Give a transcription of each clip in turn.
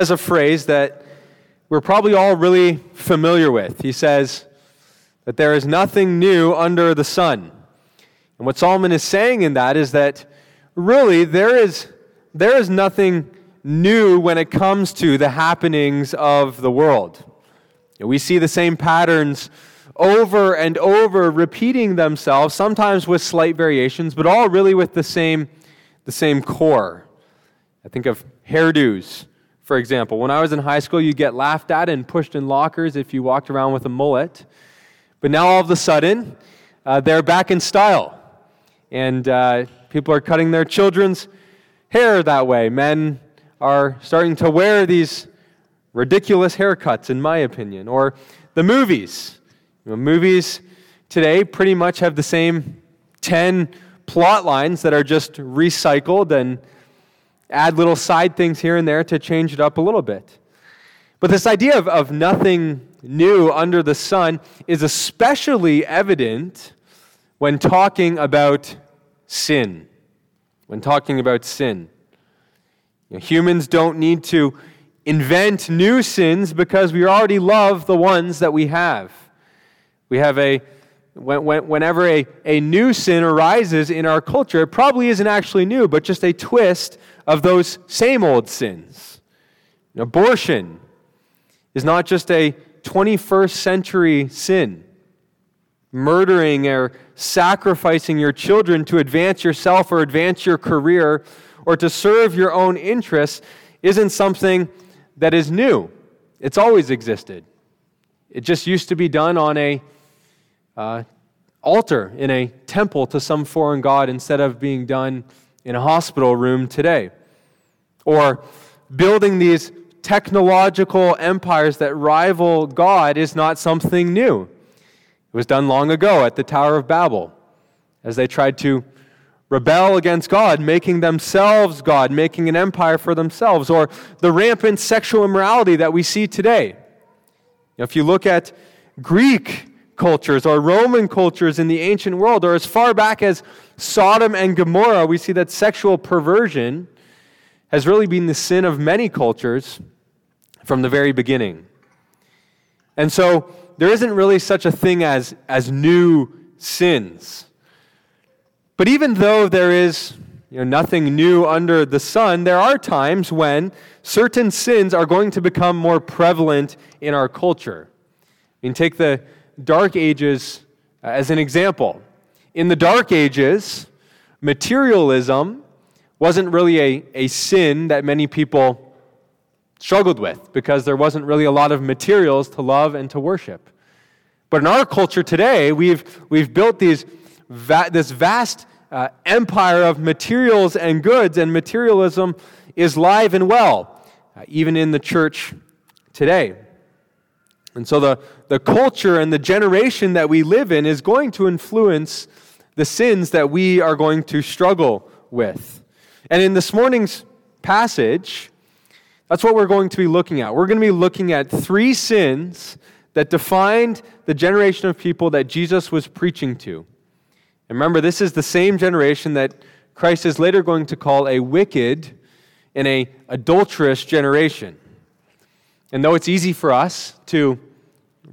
has a phrase that we're probably all really familiar with. He says that there is nothing new under the sun. And what Solomon is saying in that is that really there is, there is nothing new when it comes to the happenings of the world. We see the same patterns over and over repeating themselves, sometimes with slight variations, but all really with the same, the same core. I think of hairdos, for example. When I was in high school, you'd get laughed at and pushed in lockers if you walked around with a mullet. But now all of a sudden, uh, they're back in style. And uh, people are cutting their children's hair that way. Men are starting to wear these ridiculous haircuts, in my opinion. Or the movies. You know, movies today pretty much have the same 10 plot lines that are just recycled and add little side things here and there to change it up a little bit. But this idea of, of nothing new under the sun is especially evident when talking about sin. When talking about sin. You know, humans don't need to invent new sins because we already love the ones that we have. We have a, whenever a, a new sin arises in our culture, it probably isn't actually new, but just a twist of those same old sins. Abortion is not just a 21st century sin. Murdering or sacrificing your children to advance yourself or advance your career or to serve your own interests isn't something that is new. It's always existed. It just used to be done on a uh, altar in a temple to some foreign god instead of being done in a hospital room today. Or building these technological empires that rival God is not something new. It was done long ago at the Tower of Babel as they tried to rebel against God, making themselves God, making an empire for themselves, or the rampant sexual immorality that we see today. If you look at Greek cultures or Roman cultures in the ancient world, or as far back as Sodom and Gomorrah, we see that sexual perversion has really been the sin of many cultures from the very beginning. And so there isn't really such a thing as, as new sins. But even though there is you know, nothing new under the sun, there are times when certain sins are going to become more prevalent in our culture. I mean, take the Dark Ages uh, as an example. In the Dark Ages, materialism wasn't really a, a sin that many people struggled with because there wasn't really a lot of materials to love and to worship. But in our culture today, we've, we've built these va- this vast uh, empire of materials and goods, and materialism is live and well, uh, even in the church today. And so the, the culture and the generation that we live in is going to influence the sins that we are going to struggle with. And in this morning's passage, that's what we're going to be looking at. We're going to be looking at three sins that defined the generation of people that Jesus was preaching to. And remember, this is the same generation that Christ is later going to call a wicked and a adulterous generation. And though it's easy for us to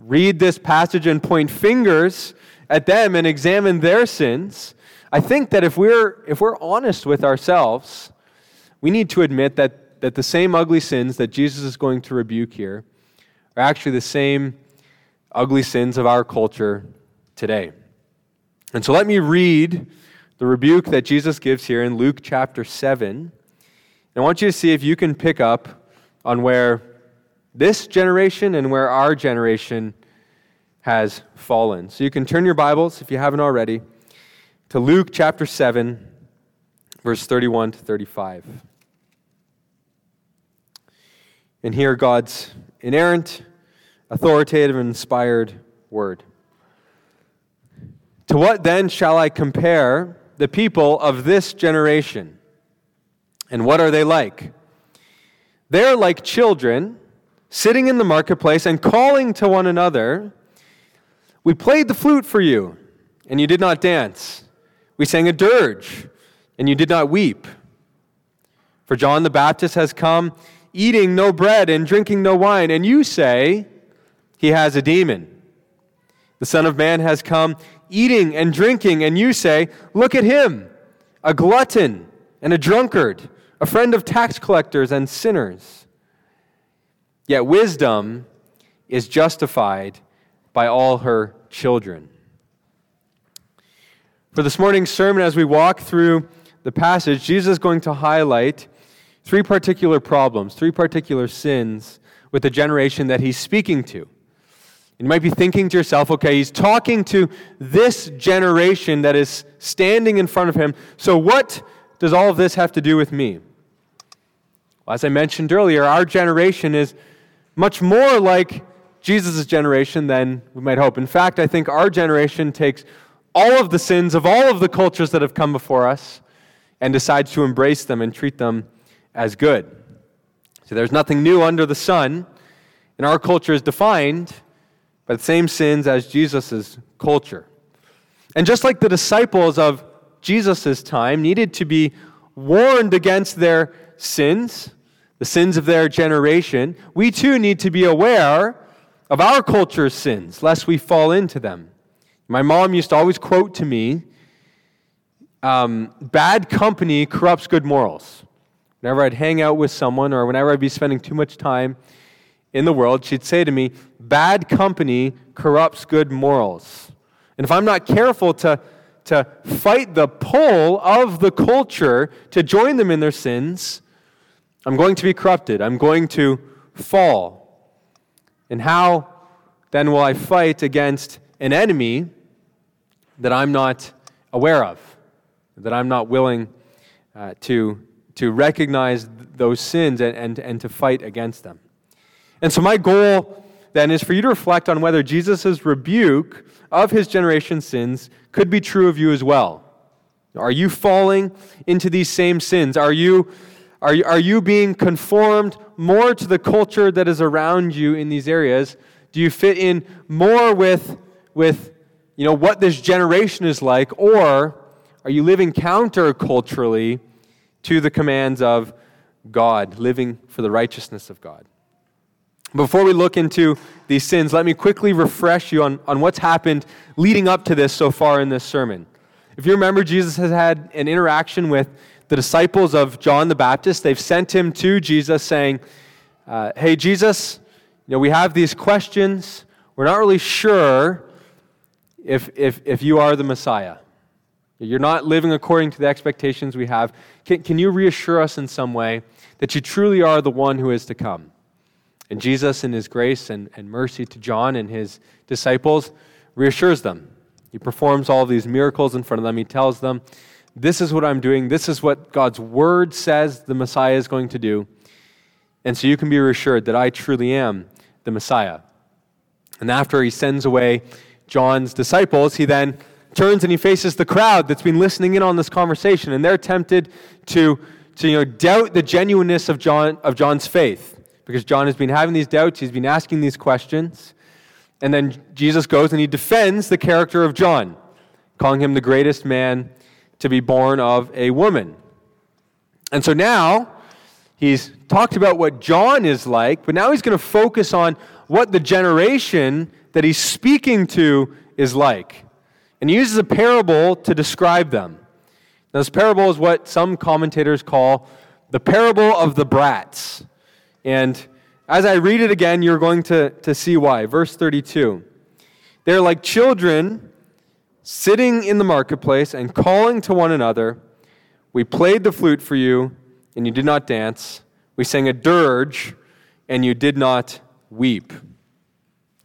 read this passage and point fingers at them and examine their sins, I think that if we're, if we're honest with ourselves, we need to admit that, that the same ugly sins that Jesus is going to rebuke here are actually the same ugly sins of our culture today. And so let me read the rebuke that Jesus gives here in Luke chapter 7. And I want you to see if you can pick up on where this generation and where our generation has fallen. So you can turn your Bibles, if you haven't already, to Luke chapter 7, verse 31 to 35. And hear God's inerrant, authoritative, inspired word. To what then shall I compare the people of this generation? And what are they like? They're like children sitting in the marketplace and calling to one another, We played the flute for you, and you did not dance. We sang a dirge, and you did not weep. For John the Baptist has come, eating no bread and drinking no wine, and you say he has a demon. The Son of Man has come eating and drinking, and you say, Look at him, a glutton and a drunkard, a friend of tax collectors and sinners. Yet wisdom is justified by all her children. For this morning's sermon, as we walk through the passage, Jesus is going to highlight three particular problems, three particular sins with the generation that he's speaking to. You might be thinking to yourself, okay, he's talking to this generation that is standing in front of him. So, what does all of this have to do with me? Well, as I mentioned earlier, our generation is much more like Jesus' generation than we might hope. In fact, I think our generation takes all of the sins of all of the cultures that have come before us and decides to embrace them and treat them as good. So there's nothing new under the sun, and our culture is defined by the same sins as Jesus' culture. And just like the disciples of Jesus' time needed to be warned against their sins, the sins of their generation, we too need to be aware of our culture's sins, lest we fall into them. My mom used to always quote to me um, bad company corrupts good morals. Whenever I'd hang out with someone or whenever I'd be spending too much time in the world, she'd say to me, Bad company corrupts good morals. And if I'm not careful to, to fight the pull of the culture to join them in their sins, I'm going to be corrupted. I'm going to fall. And how then will I fight against an enemy that I'm not aware of, that I'm not willing uh, to to recognize those sins and, and, and to fight against them. And so, my goal then is for you to reflect on whether Jesus' rebuke of his generation's sins could be true of you as well. Are you falling into these same sins? Are you, are you, are you being conformed more to the culture that is around you in these areas? Do you fit in more with, with you know, what this generation is like? Or are you living counterculturally to the commands of God, living for the righteousness of God. Before we look into these sins, let me quickly refresh you on, on what's happened leading up to this so far in this sermon. If you remember, Jesus has had an interaction with the disciples of John the Baptist. They've sent him to Jesus saying, uh, Hey, Jesus, you know, we have these questions. We're not really sure if, if, if you are the Messiah. You're not living according to the expectations we have. Can, can you reassure us in some way that you truly are the one who is to come? And Jesus, in his grace and, and mercy to John and his disciples, reassures them. He performs all these miracles in front of them. He tells them, This is what I'm doing. This is what God's word says the Messiah is going to do. And so you can be reassured that I truly am the Messiah. And after he sends away John's disciples, he then turns and he faces the crowd that's been listening in on this conversation, and they're tempted to, to you know, doubt the genuineness of, John, of John's faith because John has been having these doubts, he's been asking these questions. And then Jesus goes and he defends the character of John, calling him the greatest man to be born of a woman. And so now he's talked about what John is like, but now he's going to focus on what the generation that he's speaking to is like. And he uses a parable to describe them. Now, this parable is what some commentators call the parable of the brats. And as I read it again, you're going to, to see why. Verse 32 They're like children sitting in the marketplace and calling to one another, We played the flute for you, and you did not dance. We sang a dirge, and you did not weep.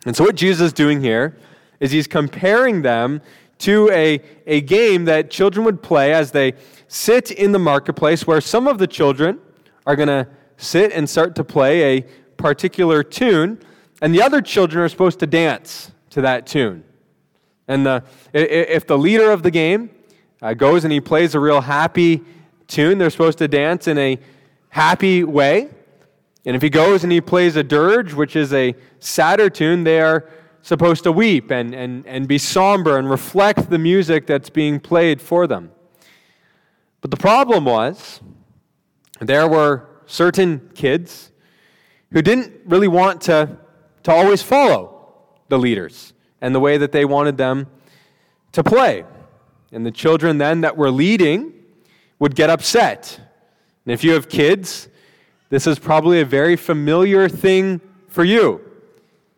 And so, what Jesus is doing here is he's comparing them to a, a game that children would play as they sit in the marketplace, where some of the children are going to sit and start to play a particular tune, and the other children are supposed to dance to that tune. And the, if the leader of the game uh, goes and he plays a real happy tune, they're supposed to dance in a happy way. And if he goes and he plays a dirge, which is a sadder tune, they are supposed to weep and, and, and be somber and reflect the music that's being played for them. But the problem was, there were certain kids who didn't really want to, to always follow the leaders and the way that they wanted them to play. And the children then that were leading would get upset. And if you have kids, this is probably a very familiar thing for you.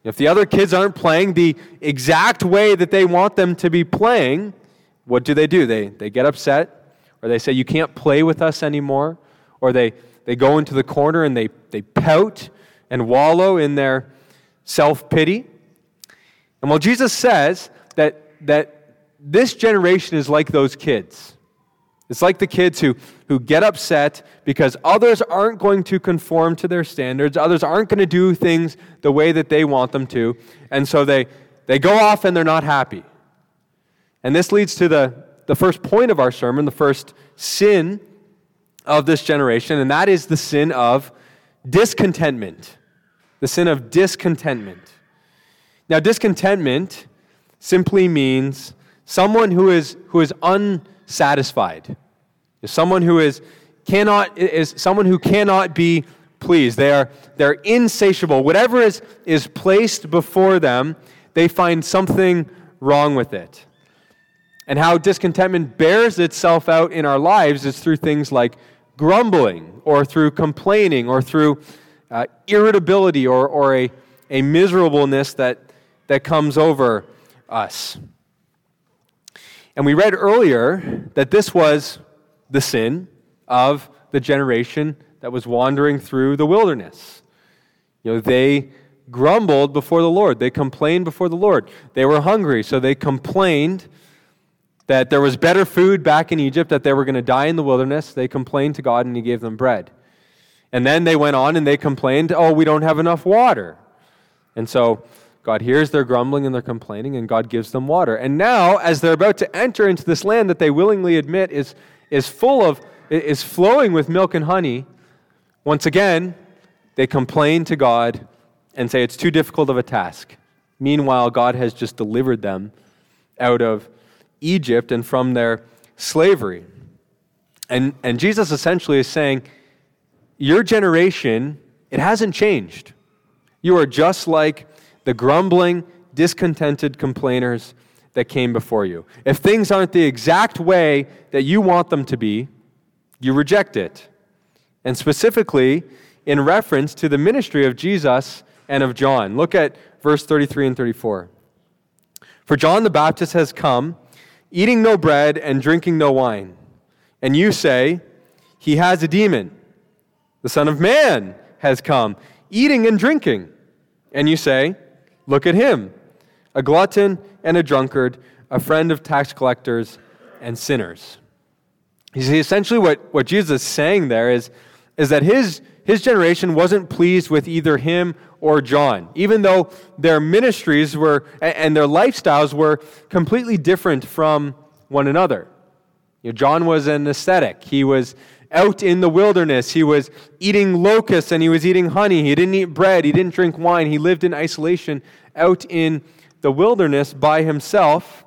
If the other kids aren't playing the exact way that they want them to be playing, what do they do? They, they get upset, or they say, You can't play with us anymore, or they, they go into the corner and they, they pout and wallow in their self pity. And while Jesus says that, that this generation is like those kids, it's like the kids who, who get upset because others aren't going to conform to their standards, others aren't going to do things the way that they want them to, and so they, they go off and they're not happy. And this leads to the, the first point of our sermon, the first sin of this generation, and that is the sin of discontentment. The sin of discontentment. Now, discontentment simply means someone who is, who is unsatisfied. Is someone who is cannot is someone who cannot be pleased. They are they're insatiable. Whatever is, is placed before them, they find something wrong with it. And how discontentment bears itself out in our lives is through things like grumbling, or through complaining, or through uh, irritability, or, or a, a miserableness that, that comes over us. And we read earlier that this was the sin of the generation that was wandering through the wilderness. You know, they grumbled before the Lord. They complained before the Lord. They were hungry, so they complained that there was better food back in Egypt, that they were going to die in the wilderness. They complained to God, and He gave them bread. And then they went on and they complained, oh, we don't have enough water. And so God hears their grumbling and their complaining, and God gives them water. And now, as they're about to enter into this land that they willingly admit is, is full of, is flowing with milk and honey, once again, they complain to God and say it's too difficult of a task. Meanwhile, God has just delivered them out of Egypt and from their slavery. And, and Jesus essentially is saying, Your generation, it hasn't changed. You are just like the grumbling, discontented complainers that came before you. If things aren't the exact way that you want them to be, you reject it. And specifically, in reference to the ministry of Jesus and of John. Look at verse 33 and 34. For John the Baptist has come eating no bread and drinking no wine. And you say, He has a demon. The Son of Man has come, eating and drinking. And you say, Look at him, a glutton and a drunkard, a friend of tax collectors and sinners. You see, essentially what, what Jesus is saying there is, is that his, his generation wasn't pleased with either him or John, even though their ministries were and their lifestyles were completely different from one another. You know, John was an ascetic. He was out in the wilderness. He was eating locusts and he was eating honey. He didn't eat bread. He didn't drink wine. He lived in isolation out in the wilderness by himself.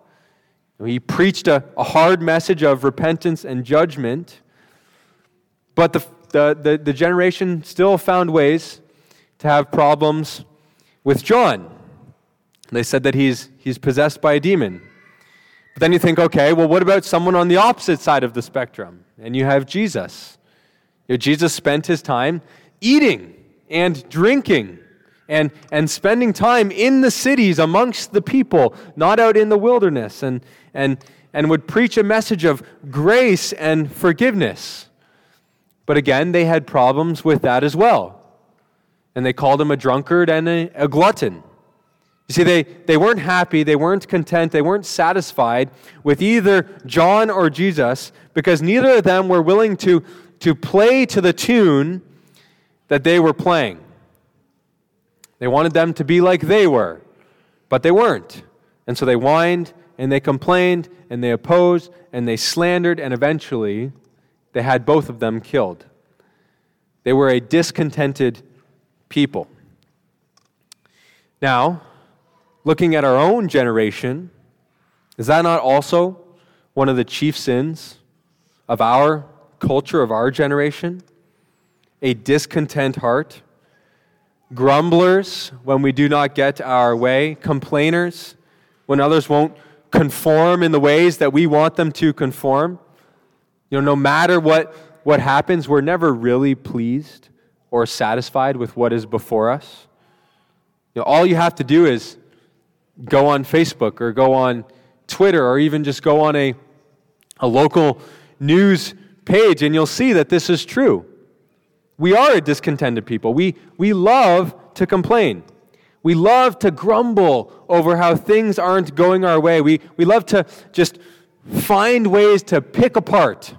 He preached a, a hard message of repentance and judgment. But the, the, the, the generation still found ways to have problems with John. They said that he's, he's possessed by a demon. But then you think, okay, well, what about someone on the opposite side of the spectrum? And you have Jesus. You know, Jesus spent his time eating and drinking and, and spending time in the cities amongst the people, not out in the wilderness, and, and, and would preach a message of grace and forgiveness. But again, they had problems with that as well and they called him a drunkard and a, a glutton. You see, they, they weren't happy, they weren't content, they weren't satisfied with either John or Jesus because neither of them were willing to, to play to the tune that they were playing. They wanted them to be like they were, but they weren't. And so they whined and they complained and they opposed and they slandered, and eventually they had both of them killed. They were a discontented people. Now, looking at our own generation, is that not also one of the chief sins of our culture, of our generation? A discontent heart, grumblers when we do not get our way, complainers when others won't conform in the ways that we want them to conform. You know, no matter what, what happens, we're never really pleased or satisfied with what is before us. You know, all you have to do is go on Facebook or go on Twitter or even just go on a, a local news page and you'll see that this is true. We are a discontented people. We, we love to complain. We love to grumble over how things aren't going our way. We, we love to just find ways to pick apart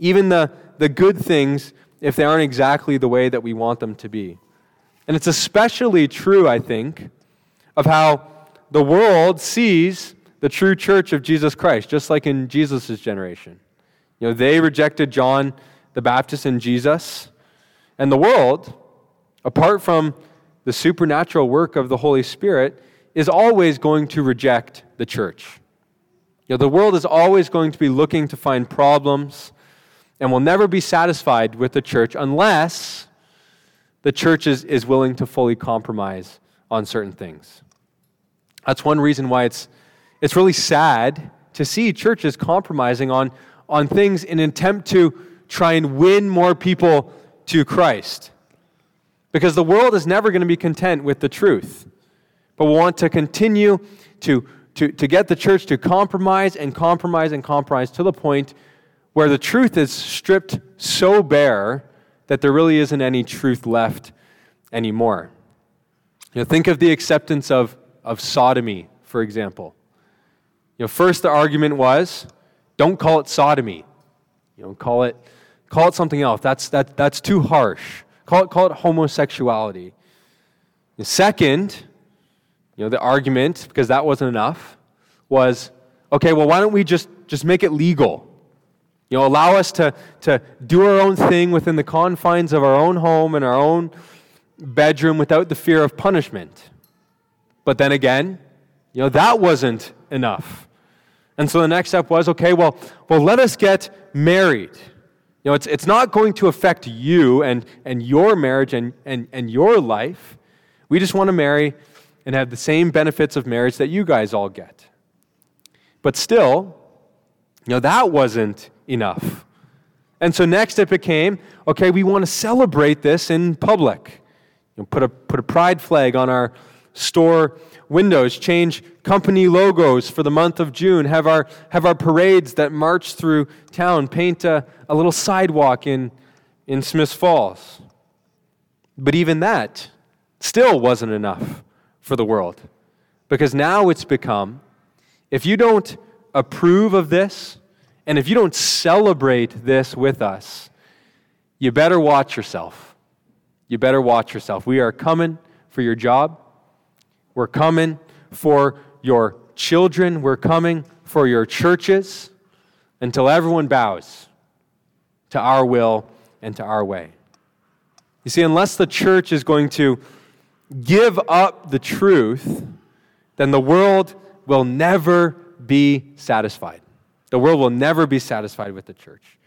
even the, the good things if they aren't exactly the way that we want them to be. And it's especially true, I think, of how the world sees the true church of Jesus Christ, just like in Jesus' generation. You know, they rejected John the Baptist and Jesus, and the world, apart from the supernatural work of the Holy Spirit, is always going to reject the church. You know, the world is always going to be looking to find problems and will never be satisfied with the church unless the church is, is willing to fully compromise on certain things. That's one reason why it's, it's really sad to see churches compromising on, on things in an attempt to try and win more people to Christ. Because the world is never going to be content with the truth, but will want to continue to, to, to get the church to compromise and compromise and compromise to the point where the truth is stripped so bare that there really isn't any truth left anymore. You know, think of the acceptance of, of sodomy, for example. You know, first the argument was, don't call it sodomy. You know, call it, call it something else. That's, that, that's too harsh. Call it, call it homosexuality. The second, you know, the argument, because that wasn't enough, was, okay, well, why don't we just, just make it legal? You know, allow us to, to do our own thing within the confines of our own home and our own bedroom without the fear of punishment. But then again, you know, that wasn't enough. And so the next step was okay, well, well let us get married. You know, it's, it's not going to affect you and, and your marriage and, and, and your life. We just want to marry and have the same benefits of marriage that you guys all get. But still, you know, that wasn't enough. And so next it became okay, we want to celebrate this in public. You know, put, a, put a pride flag on our store windows, change company logos for the month of June, have our, have our parades that march through town, paint a, a little sidewalk in, in Smiths Falls. But even that still wasn't enough for the world. Because now it's become if you don't approve of this, and if you don't celebrate this with us, you better watch yourself. You better watch yourself. We are coming for your job. We're coming for your children. We're coming for your churches until everyone bows to our will and to our way. You see, unless the church is going to give up the truth, then the world will never be satisfied. The world will never be satisfied with the church.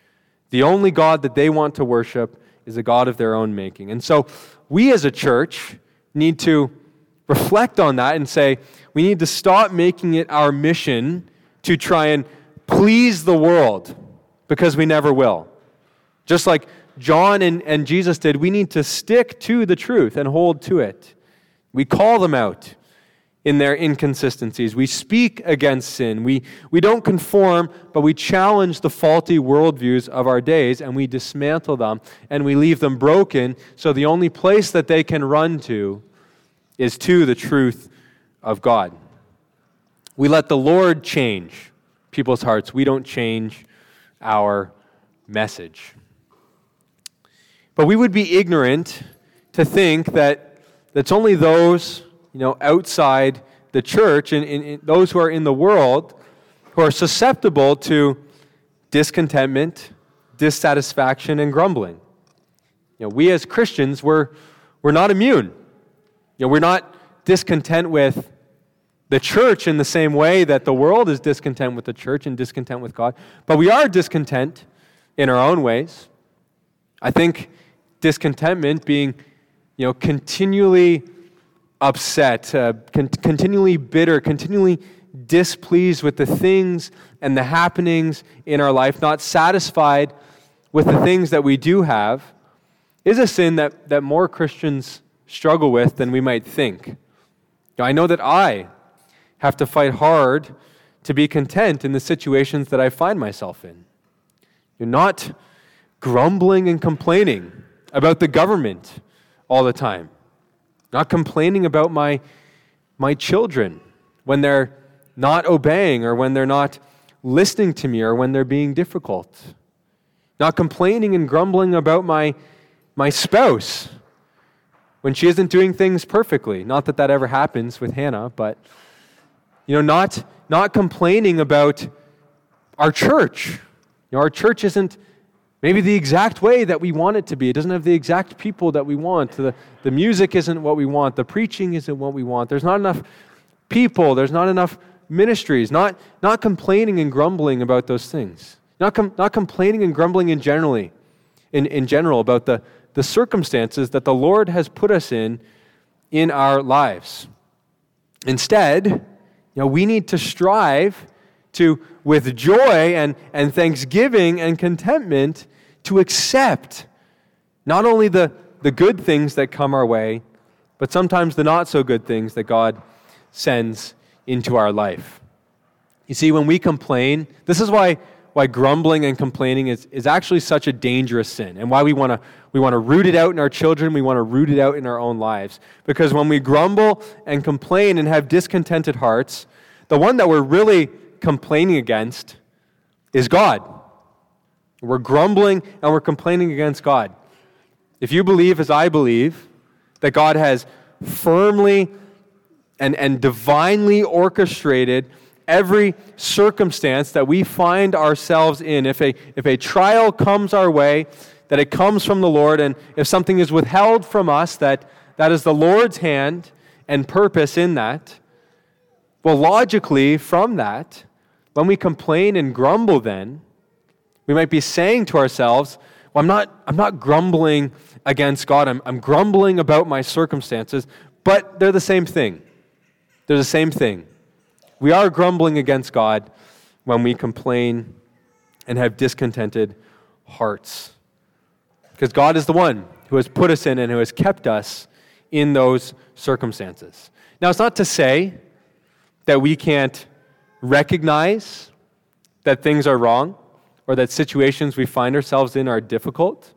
The only God that they want to worship is a God of their own making. And so we as a church need to reflect on that and say, we need to stop making it our mission to try and please the world because we never will. Just like John and, and Jesus did, we need to stick to the truth and hold to it. We call them out in their inconsistencies. We speak against sin. We, we don't conform, but we challenge the faulty worldviews of our days and we dismantle them and we leave them broken so the only place that they can run to is to the truth of God. We let the Lord change people's hearts. We don't change our message. But we would be ignorant to think that it's only those you know, outside the church and, and, and those who are in the world who are susceptible to discontentment, dissatisfaction, and grumbling. You know, we as Christians, we're, we're not immune. Know, we're not discontent with the church in the same way that the world is discontent with the church and discontent with God, but we are discontent in our own ways. I think discontentment being you know, continually upset, uh, con- continually bitter, continually displeased with the things and the happenings in our life, not satisfied with the things that we do have, is a sin that, that more Christians struggle with than we might think. I know that I have to fight hard to be content in the situations that I find myself in. You're not grumbling and complaining about the government all the time, not complaining about my, my children when they're not obeying or when they're not listening to me or when they're being difficult, not complaining and grumbling about my, my spouse when she isn't doing things perfectly. Not that that ever happens with Hannah, but you know, not, not complaining about our church. You know, our church isn't maybe the exact way that we want it to be. It doesn't have the exact people that we want. The, the music isn't what we want. The preaching isn't what we want. There's not enough people. There's not enough ministries. Not, not complaining and grumbling about those things. Not, com- not complaining and grumbling in generally, in, in general about the, the circumstances that the Lord has put us in in our lives. Instead, you know, we need to strive to, with joy and, and thanksgiving and contentment, to accept not only the, the good things that come our way, but sometimes the not so good things that God sends into our life. You see, when we complain, this is why, why grumbling and complaining is, is actually such a dangerous sin, and why we want to we want to root it out in our children, we want to root it out in our own lives. Because when we grumble and complain and have discontented hearts, the one that we're really complaining against is God. We're grumbling and we're complaining against God. If you believe, as I believe, that God has firmly and, and divinely orchestrated every circumstance that we find ourselves in, if a, if a trial comes our way, that it comes from the Lord, and if something is withheld from us, that that is the Lord's hand and purpose in that. Well, logically, from that, when we complain and grumble, then, we might be saying to ourselves, Well, I'm not, I'm not grumbling against God, I'm, I'm grumbling about my circumstances, but they're the same thing. They're the same thing. We are grumbling against God when we complain and have discontented hearts. Because God is the one who has put us in and who has kept us in those circumstances. Now, it's not to say that we can't recognize that things are wrong or that situations we find ourselves in are difficult.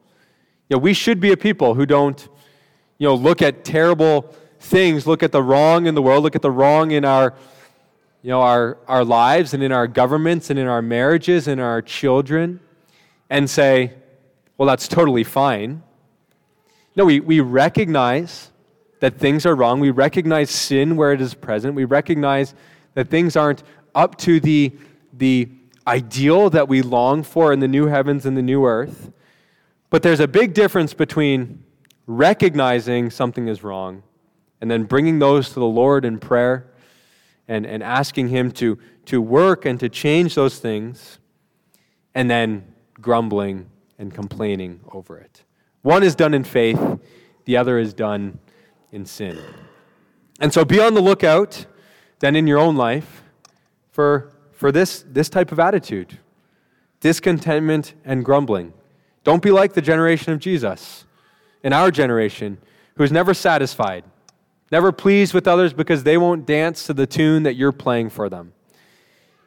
You know, we should be a people who don't you know, look at terrible things, look at the wrong in the world, look at the wrong in our, you know, our, our lives and in our governments and in our marriages and our children, and say, well, that's totally fine. No, we, we recognize that things are wrong. We recognize sin where it is present. We recognize that things aren't up to the, the ideal that we long for in the new heavens and the new earth. But there's a big difference between recognizing something is wrong and then bringing those to the Lord in prayer and, and asking Him to, to work and to change those things, and then grumbling and complaining over it. One is done in faith, the other is done in sin. And so be on the lookout then in your own life for, for this, this type of attitude discontentment and grumbling. Don't be like the generation of Jesus in our generation who is never satisfied Never pleased with others because they won't dance to the tune that you're playing for them.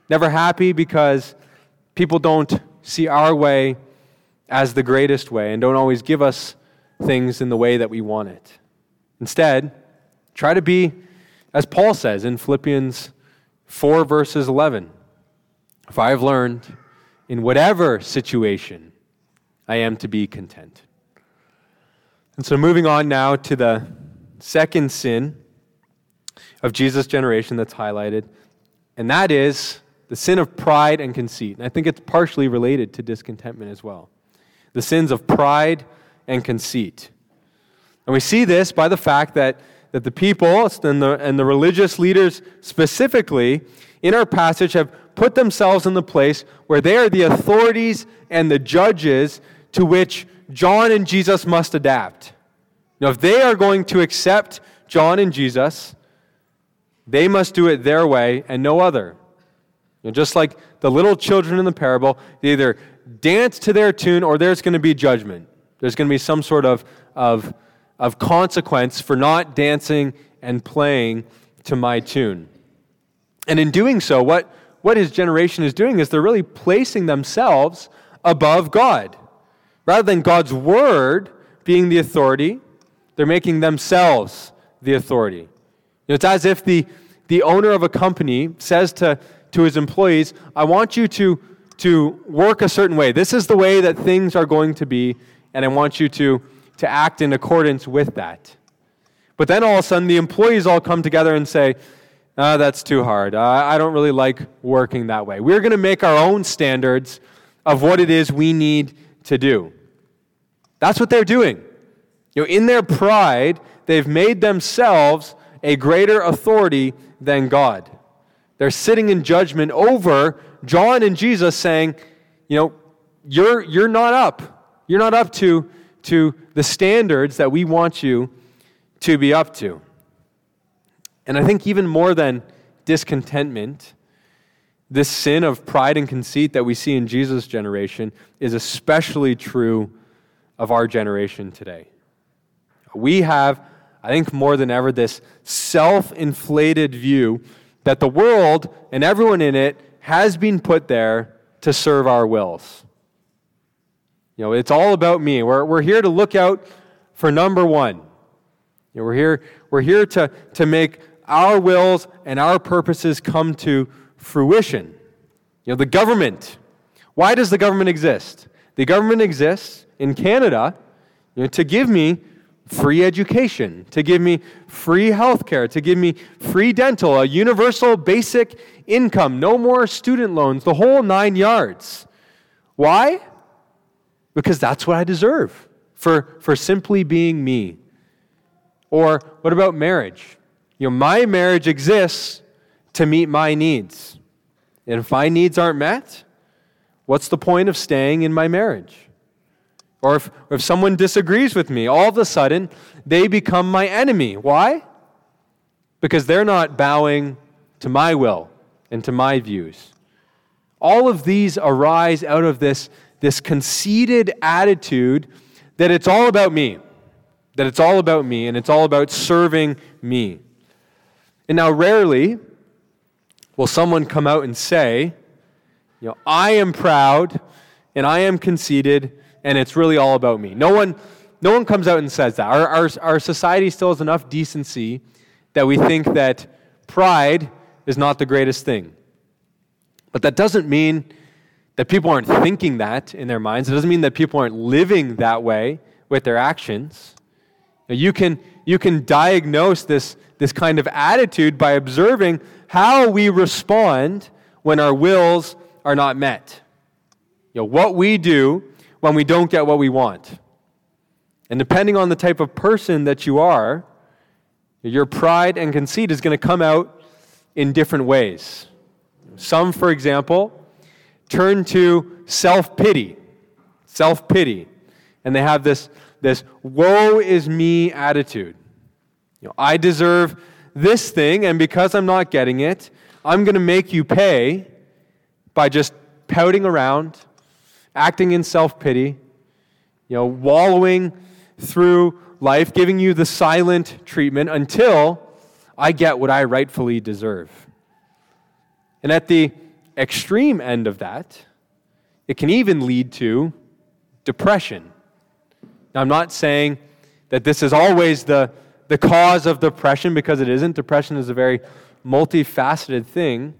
Never happy because people don't see our way as the greatest way and don't always give us things in the way that we want it. Instead, try to be, as Paul says in Philippians 4, verses 11 If I have learned in whatever situation, I am to be content. And so, moving on now to the second sin of Jesus' generation that's highlighted, and that is the sin of pride and conceit. And I think it's partially related to discontentment as well. The sins of pride and conceit. And we see this by the fact that, that the people and the, and the religious leaders specifically in our passage have put themselves in the place where they are the authorities and the judges to which John and Jesus must adapt. Now, if they are going to accept John and Jesus, they must do it their way and no other. You know, just like the little children in the parable, they either dance to their tune or there's going to be judgment. There's going to be some sort of, of, of consequence for not dancing and playing to my tune. And in doing so, what, what his generation is doing is they're really placing themselves above God. Rather than God's word being the authority, they're making themselves the authority. You know, it's as if the, the owner of a company says to, to his employees, I want you to, to work a certain way. This is the way that things are going to be, and I want you to, to act in accordance with that. But then all of a sudden, the employees all come together and say, oh, That's too hard. I don't really like working that way. We're going to make our own standards of what it is we need to do. That's what they're doing. You know, in their pride, they've made themselves a greater authority than God. They're sitting in judgment over John and Jesus saying, you know, you're, you're not up. You're not up to, to the standards that we want you to be up to. And I think even more than discontentment, this sin of pride and conceit that we see in Jesus' generation is especially true of our generation today. We have, I think more than ever, this self inflated view that the world and everyone in it has been put there to serve our wills. You know, it's all about me. We're, we're here to look out for number one. You know, we're here, we're here to, to make our wills and our purposes come to fruition. You know, the government. Why does the government exist? The government exists in Canada you know, to give me free education, to give me free health care, to give me free dental, a universal basic income, no more student loans, the whole nine yards. Why? Because that's what I deserve for, for simply being me. Or what about marriage? You know, my marriage exists to meet my needs. And if my needs aren't met, what's the point of staying in my marriage? Or if, if someone disagrees with me, all of a sudden they become my enemy. Why? Because they're not bowing to my will and to my views. All of these arise out of this, this conceited attitude that it's all about me that it's all about me and it's all about serving me. And now, rarely will someone come out and say, you know, I am proud and I am conceited and it's really all about me. No one, no one comes out and says that. Our, our, our society still has enough decency that we think that pride is not the greatest thing. But that doesn't mean that people aren't thinking that in their minds. It doesn't mean that people aren't living that way with their actions. You can, you can diagnose this, this kind of attitude by observing how we respond when our wills are not met. You know, what we do when we don't get what we want. And depending on the type of person that you are, your pride and conceit is going to come out in different ways. Some, for example, turn to self pity. Self pity. And they have this this woe is me attitude. You know, I deserve this thing, and because I'm not getting it, I'm going to make you pay by just pouting around, acting in self pity, you know, wallowing through life, giving you the silent treatment until I get what I rightfully deserve. And at the extreme end of that, it can even lead to depression now, I'm not saying that this is always the, the cause of depression because it isn't. Depression is a very multifaceted thing.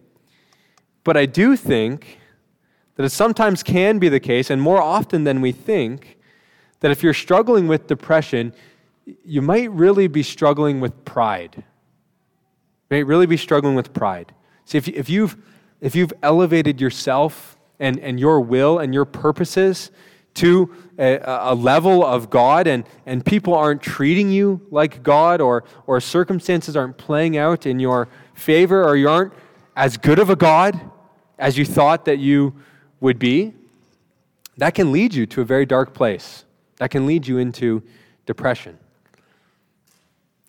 But I do think that it sometimes can be the case, and more often than we think, that if you're struggling with depression, you might really be struggling with pride. You might really be struggling with pride. See, if, if, you've, if you've elevated yourself and, and your will and your purposes to a, a, level of God and, and people aren't treating you like God or, or circumstances aren't playing out in your favor or you aren't as good of a God as you thought that you would be, that can lead you to a very dark place. That can lead you into depression.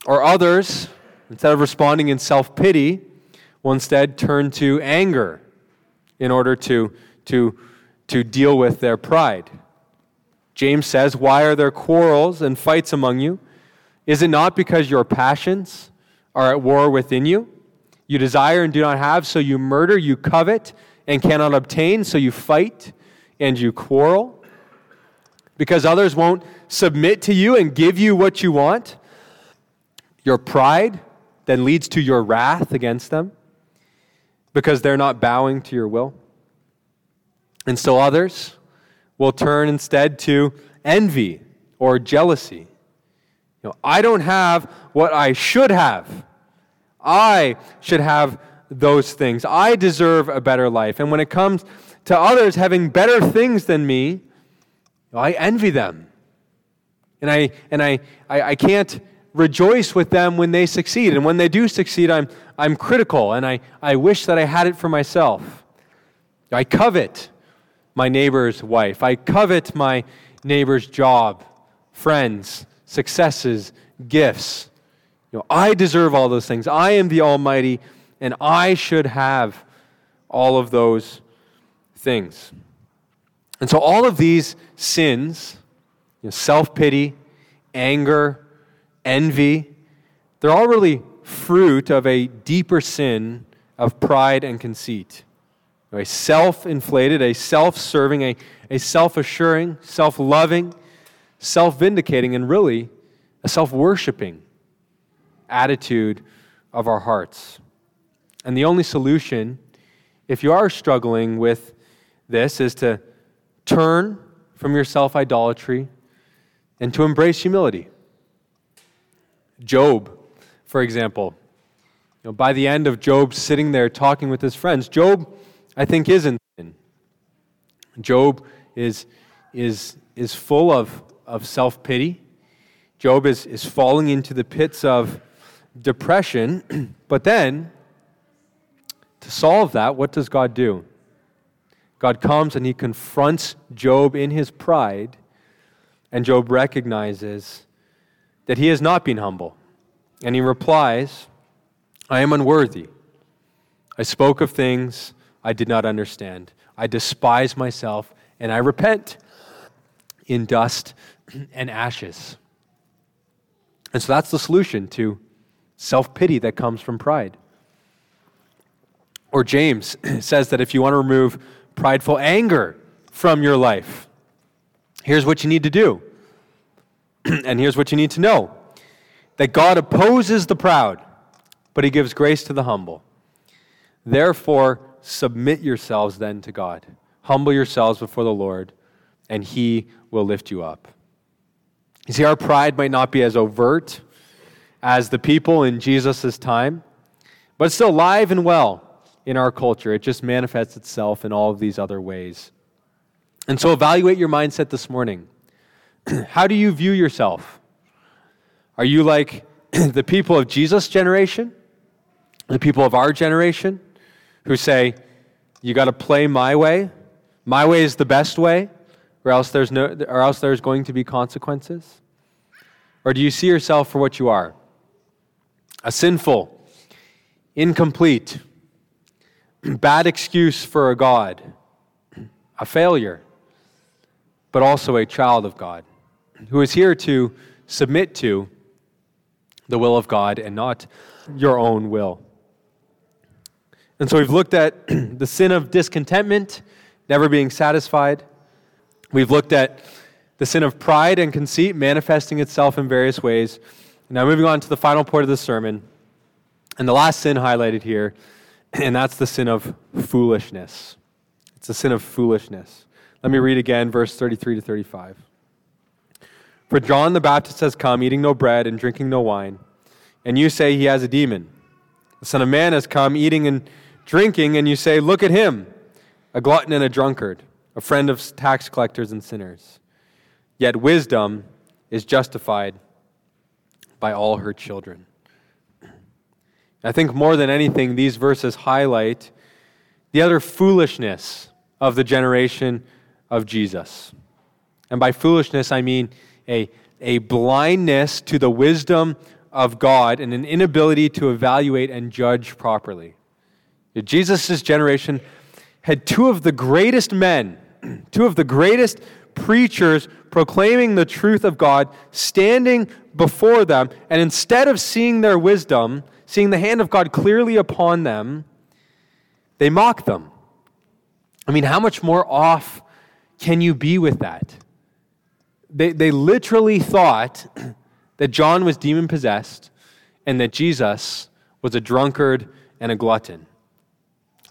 Or others, instead of responding in self pity, will instead turn to anger in order to, to, to deal with their pride. James says, Why are there quarrels and fights among you? Is it not because your passions are at war within you? You desire and do not have, so you murder, you covet and cannot obtain, so you fight and you quarrel. Because others won't submit to you and give you what you want. Your pride then leads to your wrath against them because they're not bowing to your will. And so others will turn instead to envy or jealousy. You know, I don't have what I should have. I should have those things. I deserve a better life. And when it comes to others having better things than me, I envy them. And I, and I, I, I can't rejoice with them when they succeed. And when they do succeed, I'm, I'm critical and I, I wish that I had it for myself. I covet my neighbor's wife. I covet my neighbor's job, friends, successes, gifts. You know, I deserve all those things. I am the Almighty, and I should have all of those things. And so, all of these sins, you know, self pity, anger, envy, they're all really fruit of a deeper sin of pride and conceit. A self inflated, a self serving, a, a self assuring, self loving, self vindicating, and really a self worshiping attitude of our hearts. And the only solution, if you are struggling with this, is to turn from your self idolatry and to embrace humility. Job, for example, you know, by the end of Job sitting there talking with his friends, Job, I think, is in. Job is, is, is full of, of self pity. Job is, is falling into the pits of depression. but then, to solve that, what does God do? God comes and he confronts Job in his pride, and Job recognizes that he has not been humble. And he replies, I am unworthy. I spoke of things I did not understand. I despise myself, and I repent in dust and ashes. And so that's the solution to self pity that comes from pride. Or James says that if you want to remove prideful anger from your life, here's what you need to do. and here's what you need to know that God opposes the proud, but he gives grace to the humble. Therefore, submit yourselves then to God. Humble yourselves before the Lord, and he will lift you up. You see, our pride might not be as overt as the people in Jesus' time, but it's still alive and well in our culture. It just manifests itself in all of these other ways. And so evaluate your mindset this morning. How do you view yourself? Are you like the people of Jesus' generation? The people of our generation who say, you got to play my way? My way is the best way, or else there's no or else there's going to be consequences? Or do you see yourself for what you are? A sinful, incomplete, bad excuse for a God, a failure, but also a child of God who is here to submit to the will of God and not your own will. And so we've looked at the sin of discontentment, never being satisfied. We've looked at the sin of pride and conceit manifesting itself in various ways. Now, moving on to the final point of the sermon, and the last sin highlighted here, and that's the sin of foolishness. It's the sin of foolishness. Let me read again, verse 33 to 35. For John the Baptist has come, eating no bread and drinking no wine, and you say he has a demon. The Son of Man has come, eating and drinking, and you say, Look at him, a glutton and a drunkard, a friend of tax collectors and sinners. Yet wisdom is justified by all her children. I think more than anything, these verses highlight the other foolishness of the generation of Jesus. And by foolishness, I mean a, a blindness to the wisdom of God and an inability to evaluate and judge properly. Jesus' generation had two of the greatest men, two of the greatest preachers proclaiming the truth of God standing before them, and instead of seeing their wisdom, seeing the hand of God clearly upon them, they mock them. I mean, how much more off can you be with that? They, they literally thought that John was demon possessed and that Jesus was a drunkard and a glutton.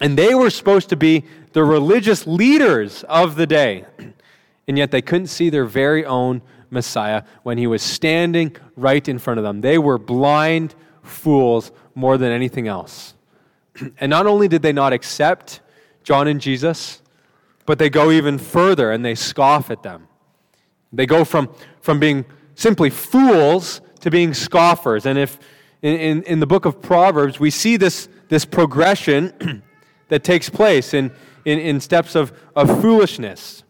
And they were supposed to be the religious leaders of the day. And yet they couldn't see their very own Messiah when he was standing right in front of them. They were blind fools more than anything else. And not only did they not accept John and Jesus, but they go even further and they scoff at them. They go from, from being simply fools to being scoffers. And if in, in, in the book of Proverbs, we see this, this progression that takes place in, in, in steps of, of foolishness.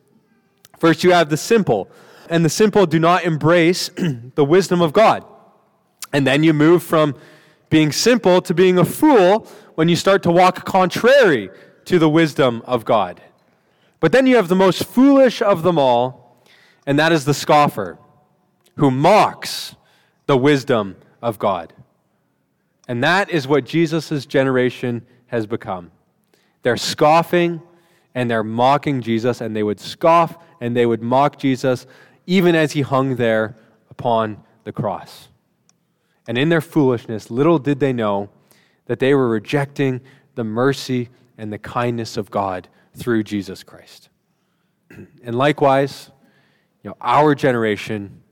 First, you have the simple, and the simple do not embrace the wisdom of God. And then you move from being simple to being a fool when you start to walk contrary to the wisdom of God. But then you have the most foolish of them all, and that is the scoffer who mocks the wisdom of God. And that is what Jesus' generation has become. They're scoffing and they're mocking Jesus, and they would scoff and they would mock Jesus even as he hung there upon the cross. And in their foolishness, little did they know that they were rejecting the mercy and the kindness of God through Jesus Christ. And likewise, you know, our generation,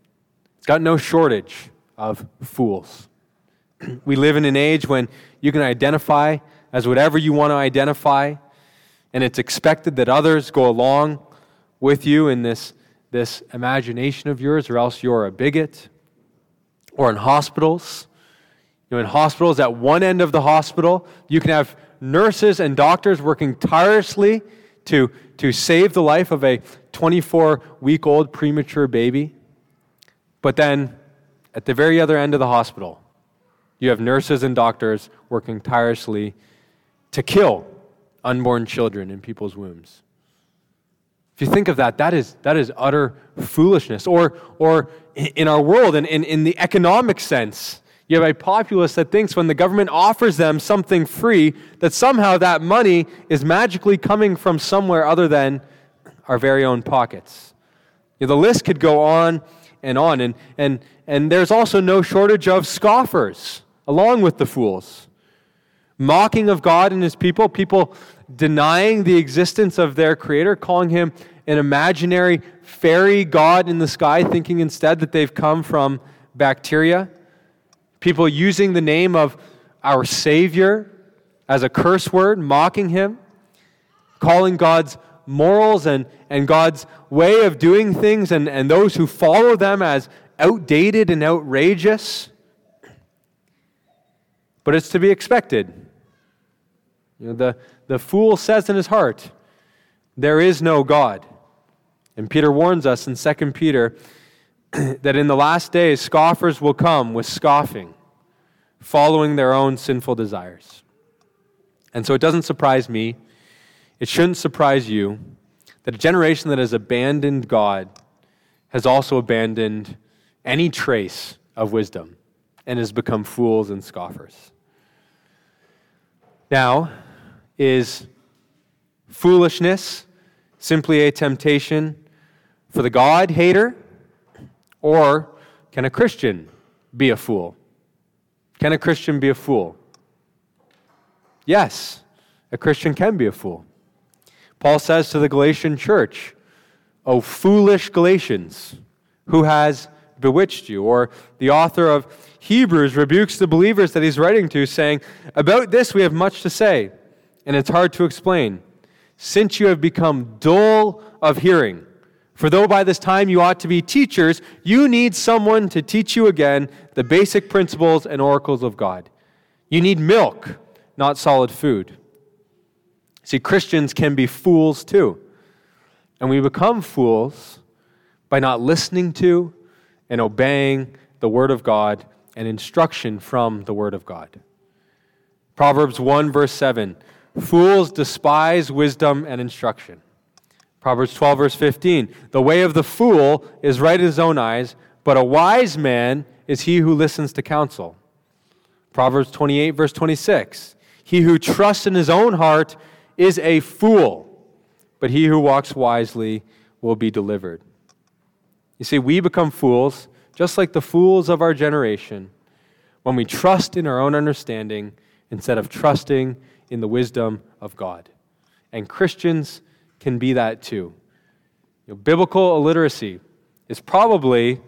it's got no shortage of fools. we live in an age when you can identify as whatever you want to identify, and it's expected that others go along with you in this, this imagination of yours, or else you're a bigot. Or in hospitals, you know, in hospitals, at one end of the hospital, you can have nurses and doctors working tirelessly to, to save the life of a 24 week old premature baby. But then, at the very other end of the hospital, you have nurses and doctors working tirelessly to kill unborn children in people's wombs. If you think of that, that is, that is utter foolishness. Or, or in our world, in, in, in the economic sense, you have a populace that thinks when the government offers them something free, that somehow that money is magically coming from somewhere other than our very own pockets. You know, the list could go on and on. And, and, and there's also no shortage of scoffers along with the fools mocking of God and his people, people denying the existence of their creator, calling him an imaginary fairy god in the sky, thinking instead that they've come from bacteria. People using the name of our Savior as a curse word, mocking him, calling God's morals and, and God's way of doing things and, and those who follow them as outdated and outrageous. But it's to be expected. You know, the, the fool says in his heart, There is no God. And Peter warns us in 2 Peter that in the last days, scoffers will come with scoffing, following their own sinful desires. And so it doesn't surprise me, it shouldn't surprise you, that a generation that has abandoned God has also abandoned any trace of wisdom and has become fools and scoffers. Now, is foolishness simply a temptation for the God hater? Or can a Christian be a fool? Can a Christian be a fool? Yes, a Christian can be a fool. Paul says to the Galatian church, O foolish Galatians, who has bewitched you? Or the author of Hebrews rebukes the believers that he's writing to, saying, About this we have much to say and it's hard to explain. Since you have become dull of hearing, for though by this time you ought to be teachers, you need someone to teach you again the basic principles and oracles of God. You need milk, not solid food. See, Christians can be fools too. And we become fools by not listening to and obeying the Word of God and instruction from the Word of God. Proverbs 1, verse 7 Fools despise wisdom and instruction. Proverbs 12, verse 15 The way of the fool is right in his own eyes, but a wise man is he who listens to counsel. Proverbs 28, verse 26 He who trusts in his own heart is a fool, but he who walks wisely will be delivered. You see, we become fools, just like the fools of our generation, when we trust in our own understanding instead of trusting in the wisdom of God. And Christians can be that too. You know, biblical illiteracy is probably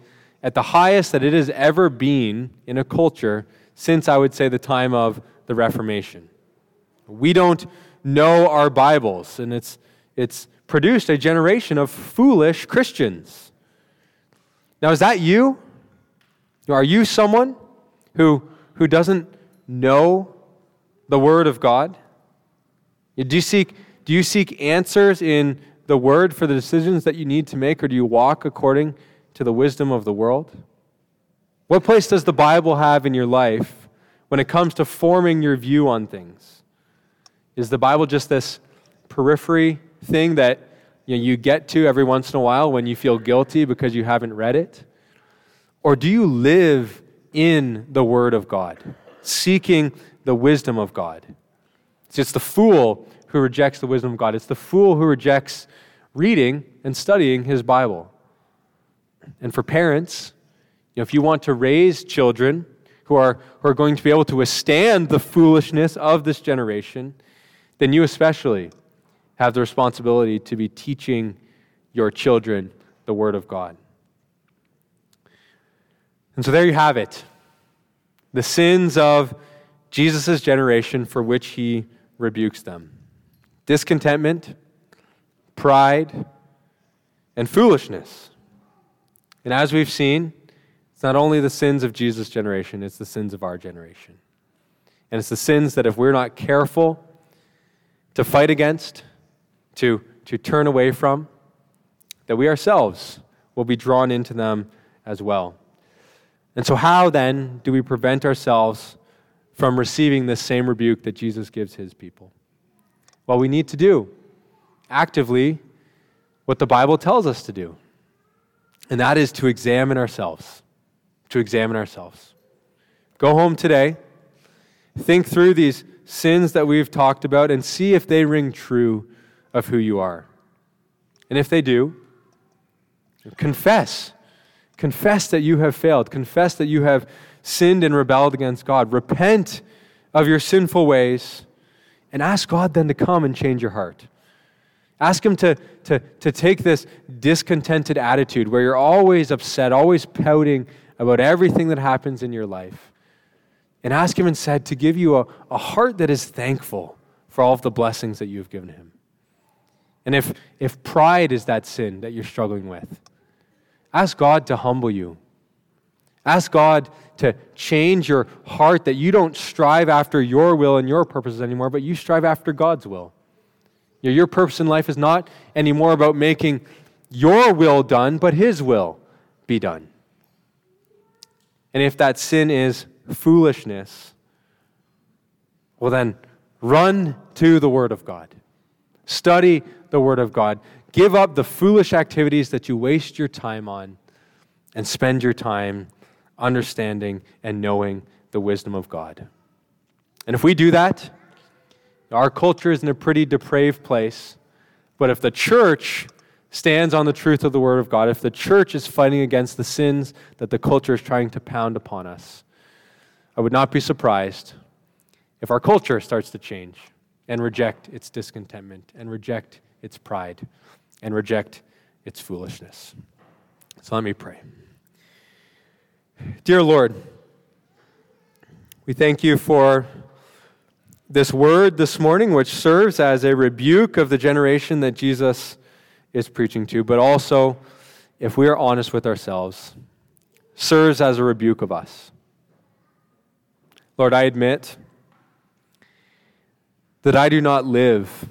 at the highest that it has ever been in a culture since, I would say, the time of the Reformation. We don't know our Bibles, and it's, it's produced a generation of foolish Christians. Now, is that you? Are you someone who, who doesn't know the Word of God? Do you, seek, do you seek answers in the Word for the decisions that you need to make, or do you walk according to the wisdom of the world? What place does the Bible have in your life when it comes to forming your view on things? Is the Bible just this periphery thing that you, know, you get to every once in a while when you feel guilty because you haven't read it? Or do you live in the Word of God, seeking the wisdom of God? It's just the fool who rejects the wisdom of God. It's the fool who rejects reading and studying his Bible. And for parents, you know, if you want to raise children who are, who are going to be able to withstand the foolishness of this generation, then you especially have the responsibility to be teaching your children the Word of God. And so there you have it the sins of Jesus' generation for which he rebukes them discontentment, pride, and foolishness. And as we've seen, it's not only the sins of Jesus' generation, it's the sins of our generation. And it's the sins that if we're not careful to fight against, to, to turn away from, that we ourselves will be drawn into them as well. And so, how then do we prevent ourselves from receiving this same rebuke that Jesus gives his people? Well, we need to do actively what the Bible tells us to do, and that is to examine ourselves. To examine ourselves. Go home today, think through these sins that we've talked about, and see if they ring true of who you are. And if they do, confess. Confess that you have failed. Confess that you have sinned and rebelled against God. Repent of your sinful ways and ask God then to come and change your heart. Ask Him to, to, to take this discontented attitude where you're always upset, always pouting about everything that happens in your life, and ask Him instead to give you a, a heart that is thankful for all of the blessings that you've given Him. And if, if pride is that sin that you're struggling with, ask God to humble you. Ask God to change your heart that you don't strive after your will and your purposes anymore, but you strive after God's will. Your purpose in life is not anymore about making your will done, but His will be done. And if that sin is foolishness, well, then run to the Word of God. Study the Word of God. Give up the foolish activities that you waste your time on and spend your time understanding and knowing the wisdom of God. And if we do that, our culture is in a pretty depraved place. But if the church stands on the truth of the Word of God, if the church is fighting against the sins that the culture is trying to pound upon us, I would not be surprised if our culture starts to change and reject its discontentment, and reject its pride, and reject its foolishness. So let me pray. Dear Lord, we thank you for this word this morning, which serves as a rebuke of the generation that Jesus is preaching to, but also, if we are honest with ourselves, serves as a rebuke of us. Lord, I admit that I do not live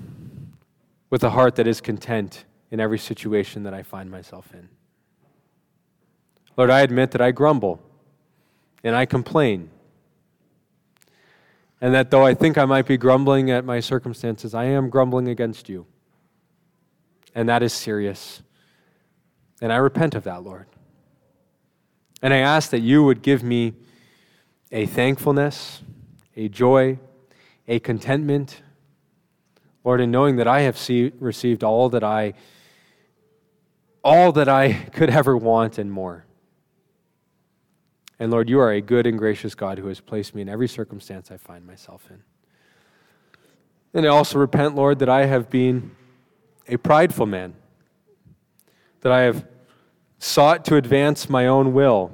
with a heart that is content in every situation that I find myself in. Lord, I admit that I grumble and I complain. And that though I think I might be grumbling at my circumstances, I am grumbling against you. And that is serious. And I repent of that, Lord. And I ask that you would give me a thankfulness, a joy, a contentment, Lord, in knowing that I have see, received all that I all that I could ever want and more. And Lord, you are a good and gracious God who has placed me in every circumstance I find myself in. And I also repent, Lord, that I have been a prideful man, that I have sought to advance my own will,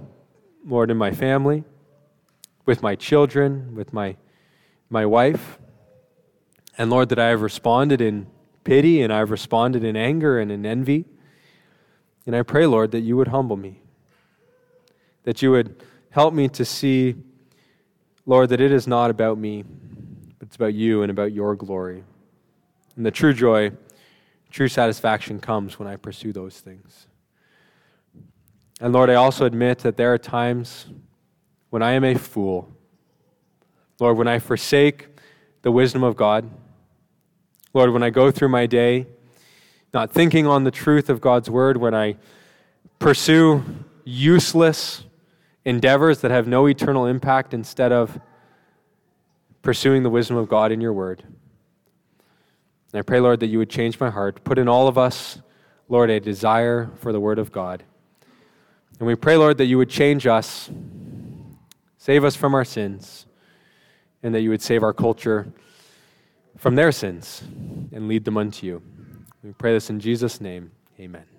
Lord, in my family, with my children, with my, my wife. And Lord, that I have responded in pity and I've responded in anger and in envy. And I pray, Lord, that you would humble me, that you would help me to see, Lord, that it is not about me, but it's about you and about your glory. And the true joy, true satisfaction comes when I pursue those things. And Lord, I also admit that there are times when I am a fool. Lord, when I forsake the wisdom of God. Lord, when I go through my day not thinking on the truth of God's word, when I pursue useless endeavors that have no eternal impact instead of pursuing the wisdom of God in your word. And I pray, Lord, that you would change my heart, put in all of us, Lord, a desire for the word of God. And we pray, Lord, that you would change us, save us from our sins, and that you would save our culture from their sins and lead them unto you. We pray this in Jesus' name. Amen.